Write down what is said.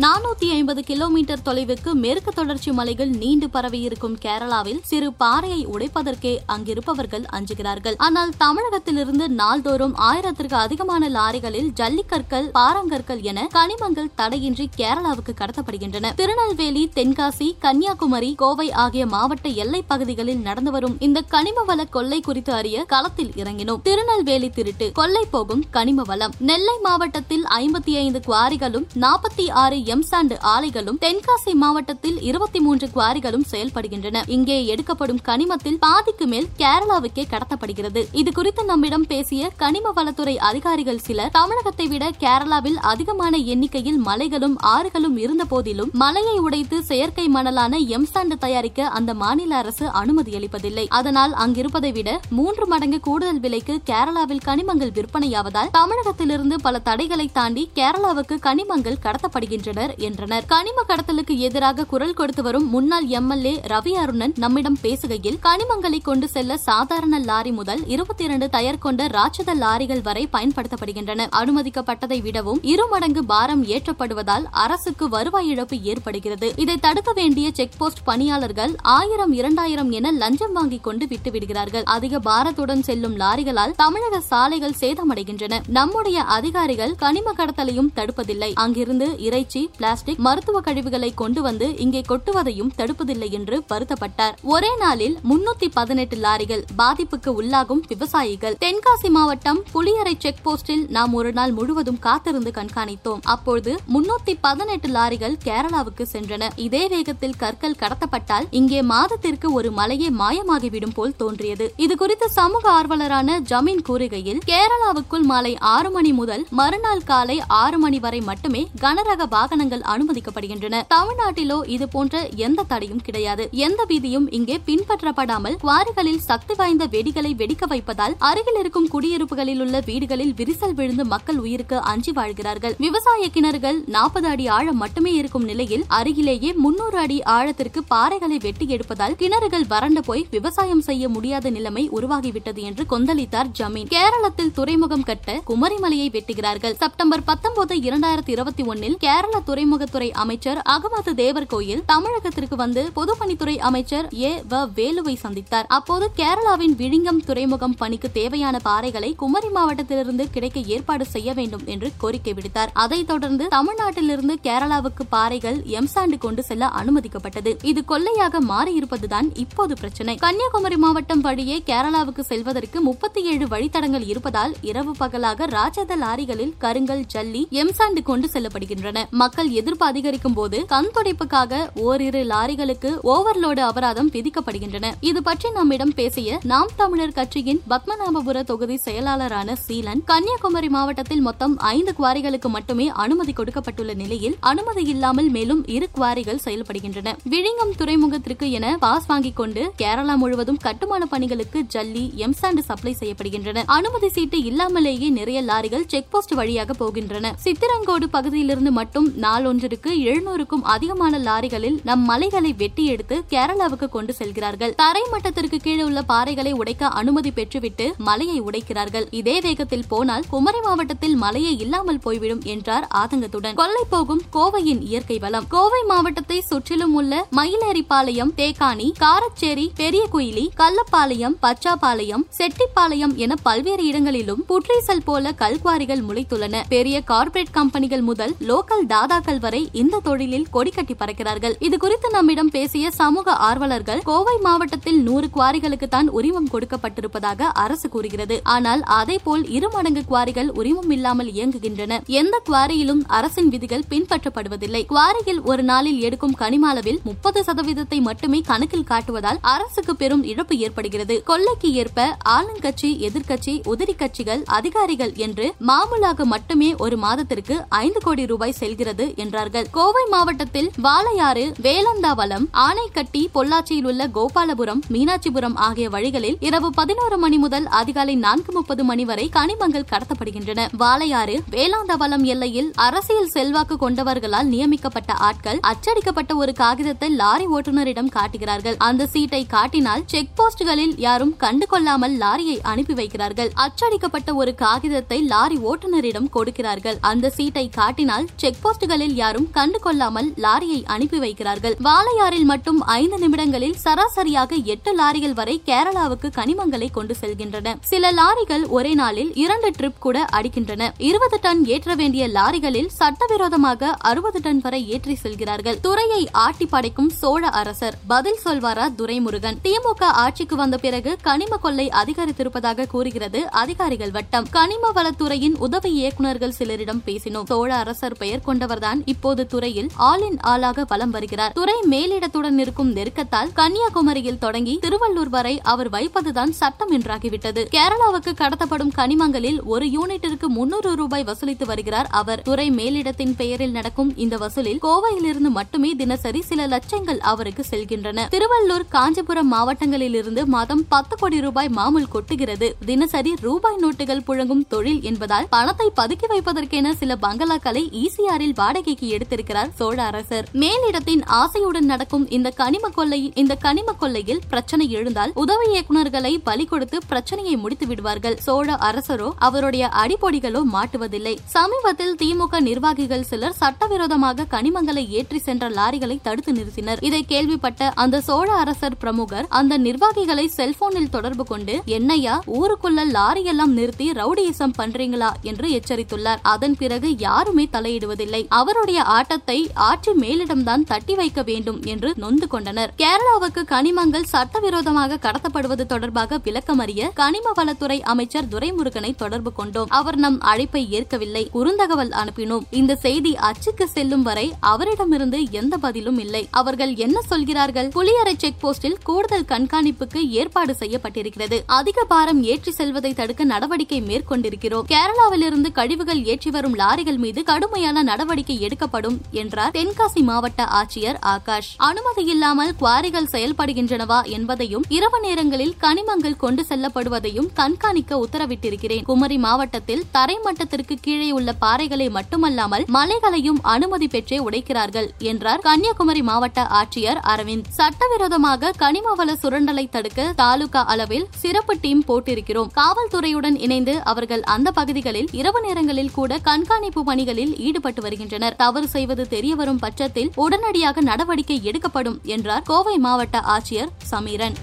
நானூத்தி ஐம்பது கிலோமீட்டர் தொலைவுக்கு மேற்கு தொடர்ச்சி மலைகள் நீண்டு பரவியிருக்கும் கேரளாவில் சிறு பாறையை உடைப்பதற்கே அங்கிருப்பவர்கள் அஞ்சுகிறார்கள். ஆனால் தமிழகத்திலிருந்து நாள்தோறும் ஆயிரத்திற்கு அதிகமான லாரிகளில் ஜல்லிக்கற்கள் பாறாங்கற்கள் என கனிமங்கள் தடையின்றி கேரளாவுக்கு கடத்தப்படுகின்றன. திருநெல்வேலி தென்காசி கன்னியாகுமரி கோவை ஆகிய மாவட்ட எல்லைப் பகுதிகளில் நடந்து வரும் இந்த கனிம வள கொள்ளை குறித்து அறிய களத்தில் இறங்கினோம். திருநெல்வேலி திருட்டு கொள்ளை போகும் கனிம வளம் நெல்லை மாவட்டத்தில் ஐம்பத்தி ஐந்து குவாரிகளும் நாற்பத்தி ஆறு எம்சாண்டு ஆலைகளும் தென்காசி மாவட்டத்தில் இருபத்தி மூன்று குவாரிகளும் செயல்படுகின்றன. இங்கே எடுக்கப்படும் கனிமத்தில் பாதிக்கு மேல் கேரளாவுக்கே கடத்தப்படுகிறது. இது குறித்து நம்மிடம் பேசிய கனிம வளத்துறை அதிகாரிகள் சிலர் தமிழகத்தை விட கேரளாவில் அதிகமான எண்ணிக்கையில் மலைகளும் ஆறுகளும் இருந்த போதிலும் மலையை உடைத்து செயற்கை மணலான எம்சாண்டு தயாரிக்க அந்த மாநில அரசு அனுமதி அளிப்பதில்லை. அதனால் அங்கிருப்பதை விட மூன்று மடங்கு கூடுதல் விலைக்கு கேரளாவில் கனிமங்கள் விற்பனையாவதால் தமிழகத்திலிருந்து பல தடைகளை தாண்டி கேரளாவுக்கு கனிமங்கள் கடத்தப்படுகின்றன. வருகின்றனர் என்றனர். கனிம கடத்தலுக்கு எதிராக குரல் கொடுத்து வரும் முன்னாள் எம்எல்ஏ ரவி அருணன் நம்மிடம் பேசுகையில் கனிமங்களை கொண்டு செல்ல சாதாரண லாரி முதல் இருபத்தி இரண்டு டயர் கொண்ட ராட்சத லாரிகள் வரை பயன்படுத்தப்படுகின்றன. அனுமதிக்கப்பட்டதை விடவும் இரு மடங்கு பாரம் ஏற்றப்படுவதால் அரசுக்கு வருவாய் இழப்பு ஏற்படுகிறது. இதை தடுக்க வேண்டிய செக் போஸ்ட் பணியாளர்கள் ஆயிரம் இரண்டாயிரம் என லஞ்சம் வாங்கிக் கொண்டு விட்டுவிடுகிறார்கள். அதிக பாரத்துடன் செல்லும் லாரிகளால் தமிழக சாலைகள் சேதமடைகின்றன. நம்முடைய அதிகாரிகள் கனிம கடத்தலையும் தடுப்பதில்லை. அங்கிருந்து இறைச்சி பிளாஸ்டிக் மருத்துவ கழிவுகளை கொண்டு வந்து இங்கே கொட்டுவதையும் தடுப்பதில்லை என்று வருத்தப்பட்டார். ஒரே நாளில் முன்னூத்தி பதினெட்டு லாரிகள் பாதிப்புக்கு உள்ளாகும் விவசாயிகள். தென்காசி மாவட்டம் புளியரை செக் போஸ்டில் நாம் ஒரு நாள் முழுவதும் காத்திருந்து கண்காணித்தோம். அப்பொழுது முன்னூத்தி பதினெட்டு லாரிகள் கேரளாவுக்கு சென்றன. இதே வேகத்தில் கற்கள் கடத்தப்பட்டால் இங்கே மாதத்திற்கு ஒரு மலையே மாயமாகிவிடும் போல் தோன்றியது. இது குறித்து சமூக ஆர்வலரான ஜமீன் கூறுகையில் கேரளாவுக்குள் மாலை ஆறு மணி முதல் மறுநாள் காலை ஆறு மணி வரை மட்டுமே கனரக வாகனங்கள் அனுமதிக்கப்படுகின்றன. தமிழ்நாட்டிலோ இது போன்ற எந்த தடையும் கிடையாது. எந்த விதியும் இங்கே பின்பற்றப்படாமல் குவாரிகளில் சக்தி வாய்ந்த வெடிகளை வெடிக்க வைப்பதால் அருகில் இருக்கும் குடியிருப்புகளில் உள்ள வீடுகளில் விரிசல் விழுந்து மக்கள் உயிருக்கு அஞ்சி வாழ்கிறார்கள். விவசாய கிணறுகள் நாற்பது அடி ஆழம் மட்டுமே இருக்கும் நிலையில் அருகிலேயே முன்னூறு அடி ஆழத்திற்கு பாறைகளை வெட்டி எடுப்பதால் கிணறுகள் வறண்டு போய் விவசாயம் செய்ய முடியாத நிலைமை உருவாகிவிட்டது என்று கொந்தளித்தார் ஜமீன். கேரளத்தில் துறைமுகம் கட்ட குமரிமலையை வெட்டுகிறார்கள். செப்டம்பர் பத்தொன்பது இரண்டாயிரத்தி இருபத்தி ஒன்னில் கேரள துறைமுகத்துறை அமைச்சர் அகமது தேவர் கோயில் தமிழகத்திற்கு வந்து பொதுப்பணித்துறை அமைச்சர் ஏ வ வேலுவை சந்தித்தார். அப்போது கேரளாவின் விழிங்கம் துறைமுகம் பணிக்கு தேவையான பாறைகளை குமரி மாவட்டத்திலிருந்து கிடைக்க ஏற்பாடு செய்ய வேண்டும் என்று கோரிக்கை விடுத்தார். அதைத் தொடர்ந்து தமிழ்நாட்டிலிருந்து கேரளாவுக்கு பாறைகள் எம்சாண்டு கொண்டு செல்ல அனுமதிக்கப்பட்டது. இது கொள்ளையாக மாறியிருப்பதுதான் இப்போது பிரச்சனை. கன்னியாகுமரி மாவட்டம் வழியே கேரளாவுக்கு செல்வதற்கு முப்பத்தி ஏழு வழித்தடங்கள் இருப்பதால் இரவு பகலாக ராஜத லாரிகளில் கருங்கல் ஜல்லி எம்சாண்டு கொண்டு செல்லப்படுகின்றன. மக்கள் எதிர்ப்பு அதிகரிக்கும் போது கண் துடைப்புக்காக ஓரிரு லாரிகளுக்கு ஓவர்லோடு அபராதம் விதிக்கப்படுகின்றன. இது பற்றி நம்மிடம் பேசிய நாம் தமிழர் கட்சியின் பத்மநாபபுர தொகுதி செயலாளரான சீலன் கன்னியாகுமரி மாவட்டத்தில் மொத்தம் ஐந்து குவாரிகளுக்கு மட்டுமே அனுமதி கொடுக்கப்பட்டுள்ள நிலையில் அனுமதி இல்லாமல் மேலும் இரு குவாரிகள் செயல்படுகின்றன. விழிங்கம் துறைமுகத்திற்கு என பாஸ் வாங்கிக் கொண்டு கேரளா முழுவதும் கட்டுமான பணிகளுக்கு ஜல்லி எம்சாண்டு சப்ளை செய்யப்படுகின்றன. அனுமதி சீட்டு இல்லாமலேயே நிறைய லாரிகள் செக் போஸ்ட் வழியாக போகின்றன. சித்திரங்கோடு பகுதியிலிருந்து மட்டும் நாளொன்றிற்கு எழுநூறுக்கும் அதிகமான லாரிகளில் நம் மலைகளை வெட்டி எடுத்து கேரளாவுக்கு கொண்டு செல்கிறார்கள். தரை மட்டத்திற்கு கீழே உள்ள பாறைகளை உடைக்க அனுமதி பெற்றுவிட்டு மலையை உடைக்கிறார்கள். இதே வேகத்தில் போனால் குமரி மாவட்டத்தில் மலையே இல்லாமல் போய்விடும் என்றார் ஆதங்கத்துடன். கொள்ளை போகும் கோவையின் இயற்கை வளம். கோவை மாவட்டத்தை சுற்றிலும் உள்ள மயிலேறிப்பாளையம் தேக்கானி காரச்சேரி பெரிய குயிலி கள்ளப்பாளையம் பச்சாப்பாளையம் செட்டிப்பாளையம் என பல்வேறு இடங்களிலும் புற்றீசல் போல கல்குவாரிகள் முளைத்துள்ளன. பெரிய கார்ப்பரேட் கம்பெனிகள் முதல் லோக்கல் தாதாக்கள் வரை இந்த தொழிலில் கொடிக்கட்டி பறக்கிறார்கள். இது குறித்து நம்மிடம் பேசிய சமூக ஆர்வலர்கள் கோவை மாவட்டத்தில் நூறு குவாரிகளுக்கு தான் உரிமம் கொடுக்கப்பட்டிருப்பதாக அரசு கூறுகிறது. ஆனால் அதே போல் இரு மடங்கு குவாரிகள் உரிமம் இல்லாமல் இயங்குகின்றன. எந்த குவாரியிலும் அரசின் விதிகள் பின்பற்றப்படுவதில்லை. குவாரியில் ஒரு நாளில் எடுக்கும் கனிம அளவில் முப்பது சதவீதத்தை மட்டுமே கணக்கில் காட்டுவதால் அரசுக்கு பெரும் இழப்பு ஏற்படுகிறது. கொள்ளைக்கு ஏற்ப ஆளுங்கட்சி எதிர்க்கட்சி உதிரி கட்சிகள் அதிகாரிகள் என்று மாமூலாக மட்டுமே ஒரு மாதத்திற்கு ஐந்து கோடி ரூபாய் செல்கிறது. வருகிறது என்றார்கள். கோவை மாவட்டத்தில் வாளையாறு வேலந்தாவளம் ஆனைக்கட்டி பொள்ளாச்சியில் உள்ள கோபாலபுரம் மீனாட்சிபுரம் ஆகிய வழிகளில் இரவு பதினோரு மணி முதல் அதிகாலை நான்கு முப்பது மணி வரை கனிமங்கள் கடத்தப்படுகின்றன. வாளையாறு வேளாந்தவளம் எல்லையில் அரசியல் செல்வாக்கு கொண்டவர்களால் நியமிக்கப்பட்ட ஆட்கள் அச்சடிக்கப்பட்ட ஒரு காகிதத்தை லாரி ஓட்டுநரிடம் காட்டுகிறார்கள். அந்த சீட்டை காட்டினால் செக் போஸ்ட்களில் யாரும் கண்டு கொள்ளாமல் லாரியை அனுப்பி வைக்கிறார்கள். அச்சடிக்கப்பட்ட ஒரு காகிதத்தை லாரி ஓட்டுநரிடம் கொடுக்கிறார்கள். அந்த சீட்டை காட்டினால் செக் போஸ்ட்களில் யாரும் கண்டு கொள்ளாமல் லாரியை அனுப்பி வைக்கிறார்கள். வாளையாறில் மட்டும் ஐந்து நிமிடங்களில் சராசரியாக எட்டு லாரிகள் வரை கேரளாவுக்கு கனிமங்களை கொண்டு செல்கின்றன. சில லாரிகள் ஒரே நாளில் இரண்டு ட்ரிப் கூட அடிக்கின்றன. இருபது டன் ஏற்ற வேண்டிய லாரிகளில் சட்டவிரோதமாக அறுபது டன் வரை ஏற்றி செல்கிறார்கள். துறையை ஆட்டி படைக்கும் சோழ அரசர் பதில் சொல்வாரா துரைமுருகன். திமுக ஆட்சிக்கு வந்த பிறகு கனிம கொள்ளை அதிகரித்திருப்பதாக கூறுகிறது அதிகாரிகள் வட்டம். கனிம வளத்துறையின் உதவி இயக்குநர்கள் சிலரிடம் பேசினோம். சோழ அரசர் பெயர் அவர்தான் இப்போது துறையில் ஆல் இன் ஆளாக வலம் வருகிறார். துறை மேலிடத்துடன் இருக்கும் நெருக்கத்தால் கன்னியாகுமரியில் தொடங்கி திருவள்ளூர் வரை அவர் வைப்பதுதான் சட்டம் என்றாகிவிட்டது. கேரளாவுக்கு கடத்தப்படும் கனிமங்களில் ஒரு யூனிட்டிற்கு முன்னூறு ரூபாய் வசூலித்து வருகிறார் அவர். துறை மேலிடத்தின் பெயரில் நடக்கும் இந்த வசூலில் கோவையிலிருந்து மட்டுமே தினசரி சில லட்சங்கள் அவருக்கு செல்கின்றன. திருவள்ளூர் காஞ்சிபுரம் மாவட்டங்களில் இருந்து மாதம் பத்து கோடி ரூபாய் மாமூல் கொட்டுகிறது. தினசரி ரூபாய் நோட்டுகள் புழங்கும் தொழில் என்பதால் பணத்தை பதுக்கி வைப்பதற்கென சில பங்களாக்களை ஈசிஆரில் வாடகைக்கு எடுத்திருக்கிறார் சோழ அரசர். மேலிடத்தின் ஆசையுடன் நடக்கும் இந்த கனிம கொள்ளை இந்த கனிம கொள்ளையில் பிரச்சனை எழுந்தால் உதவி இயக்குநர்களை பலி கொடுத்து பிரச்சனையை முடித்து விடுவார்கள். சோழ அரசரோ அவருடைய அடிப்பொடிகளோ மாட்டுவதில்லை. சமீபத்தில் திமுக நிர்வாகிகள் சிலர் சட்டவிரோதமாக கனிமங்களை ஏற்றி சென்ற லாரிகளை தடுத்து நிறுத்தினர். இதை கேள்விப்பட்ட அந்த சோழ அரசர் பிரமுகர் அந்த நிர்வாகிகளை செல்போனில் தொடர்பு கொண்டு என்னையா ஊருக்குள்ள லாரி எல்லாம் நிறுத்தி ரவுடியிசம் பண்றீங்களா? என்று எச்சரித்துள்ளார். அதன் பிறகு யாருமே தலையிடுவதில்லை. அவருடைய ஆட்டத்தை ஆட்சி மேலிடம்தான் தட்டி வைக்க வேண்டும் என்று நொந்து கொண்டனர். கேரளாவுக்கு கனிமங்கள் சட்டவிரோதமாக கடத்தப்படுவது தொடர்பாக விளக்கமறிய கனிம வளத்துறை அமைச்சர் துரைமுருகனை தொடர்பு கொண்டோம். அவர் நம் அழைப்பை ஏற்கவில்லை. குறுந்தகவல் அனுப்பினோம். இந்த செய்தி அச்சுக்கு செல்லும் வரை அவரிடமிருந்து எந்த பதிலும் இல்லை. அவர்கள் என்ன சொல்கிறார்கள்? புலியரை செக் போஸ்டில் கூடுதல் கண்காணிப்புக்கு ஏற்பாடு செய்யப்பட்டிருக்கிறது. அதிக பாரம் ஏற்றி செல்வதை தடுக்க நடவடிக்கை மேற்கொண்டிருக்கிறோம். கேரளாவிலிருந்து கழிவுகள் ஏற்றி வரும் லாரிகள் மீது கடுமையான நடவடிக்கை எடுக்கப்படும் என்றார் தென்காசி மாவட்ட ஆட்சியர் ஆகாஷ். அனுமதி இல்லாமல் குவாரிகள் செயல்படுகின்றனவா என்பதையும் இரவு நேரங்களில் கனிமங்கள் கொண்டு செல்லப்படுவதையும் கண்காணிக்க உத்தரவிட்டிருக்கிறேன். குமரி மாவட்டத்தில் தரைமட்டத்திற்கு கீழே உள்ள பாறைகளை மட்டுமல்லாமல் மலைகளையும் அனுமதி பெற்றே உடைக்கிறார்கள் என்றார் கன்னியாகுமரி மாவட்ட ஆட்சியர் அரவிந்த். சட்டவிரோதமாக கனிமவள சுரண்டலை தடுக்க தாலுகா அளவில் சிறப்பு டீம் போட்டிருக்கிறோம். காவல்துறையுடன் இணைந்து அவர்கள் அந்த பகுதிகளில் இரவு நேரங்களில் கூட கண்காணிப்பு பணிகளில் ஈடுபட்டு வருகின்றனர். தவறு செய்வது தெரியவரும் பட்சத்தில் உடனடியாக நடவடிக்கை எடுக்கப்படும் என்றார் கோவை மாவட்ட ஆட்சியர் சமீரன்.